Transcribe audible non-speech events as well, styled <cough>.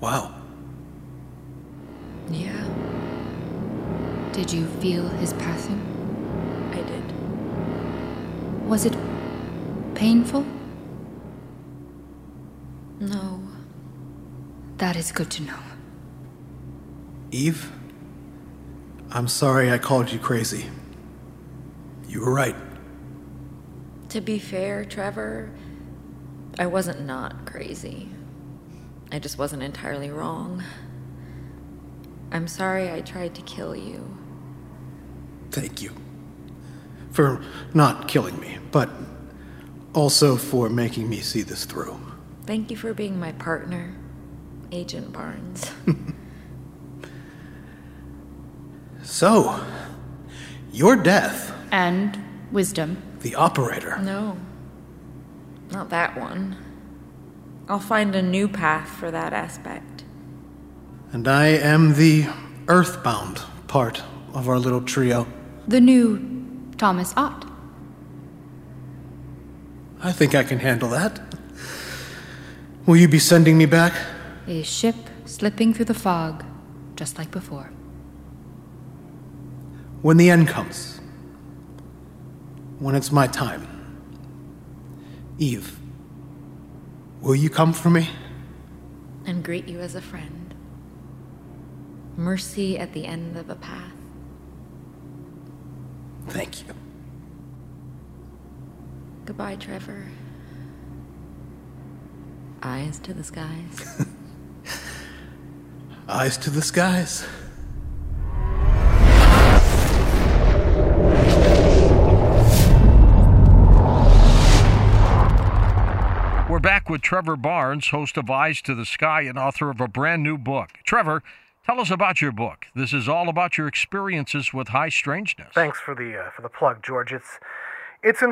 Wow. Yeah. Did you feel his passing? I did. Was it painful? No. That is good to know. Eve? I'm sorry I called you crazy. You were right. To be fair, Trevor, I wasn't not crazy. I just wasn't entirely wrong. I'm sorry I tried to kill you. Thank you. For not killing me, but also for making me see this through. Thank you for being my partner, Agent Barnes. <laughs> So, your death, And wisdom. the operator. no, not that one. I'll find a new path for that aspect. And I am the earthbound part of our little trio. The new Thomas Ott. I think I can handle that. Will you be sending me back? A ship slipping through the fog, just like before. When the end comes. When it's my time. Eve, will you come for me? and greet you as a friend. Mercy at the end of a path. Thank you. Goodbye, Trevor. Eyes to the skies. <laughs> Eyes to the skies. We're back with Trevor Barnes, host of Eyes to the Sky and author of a brand new book. Trevor, tell us about your book. This is all about your experiences with high strangeness. Thanks for the uh, for the plug, George. It's it's in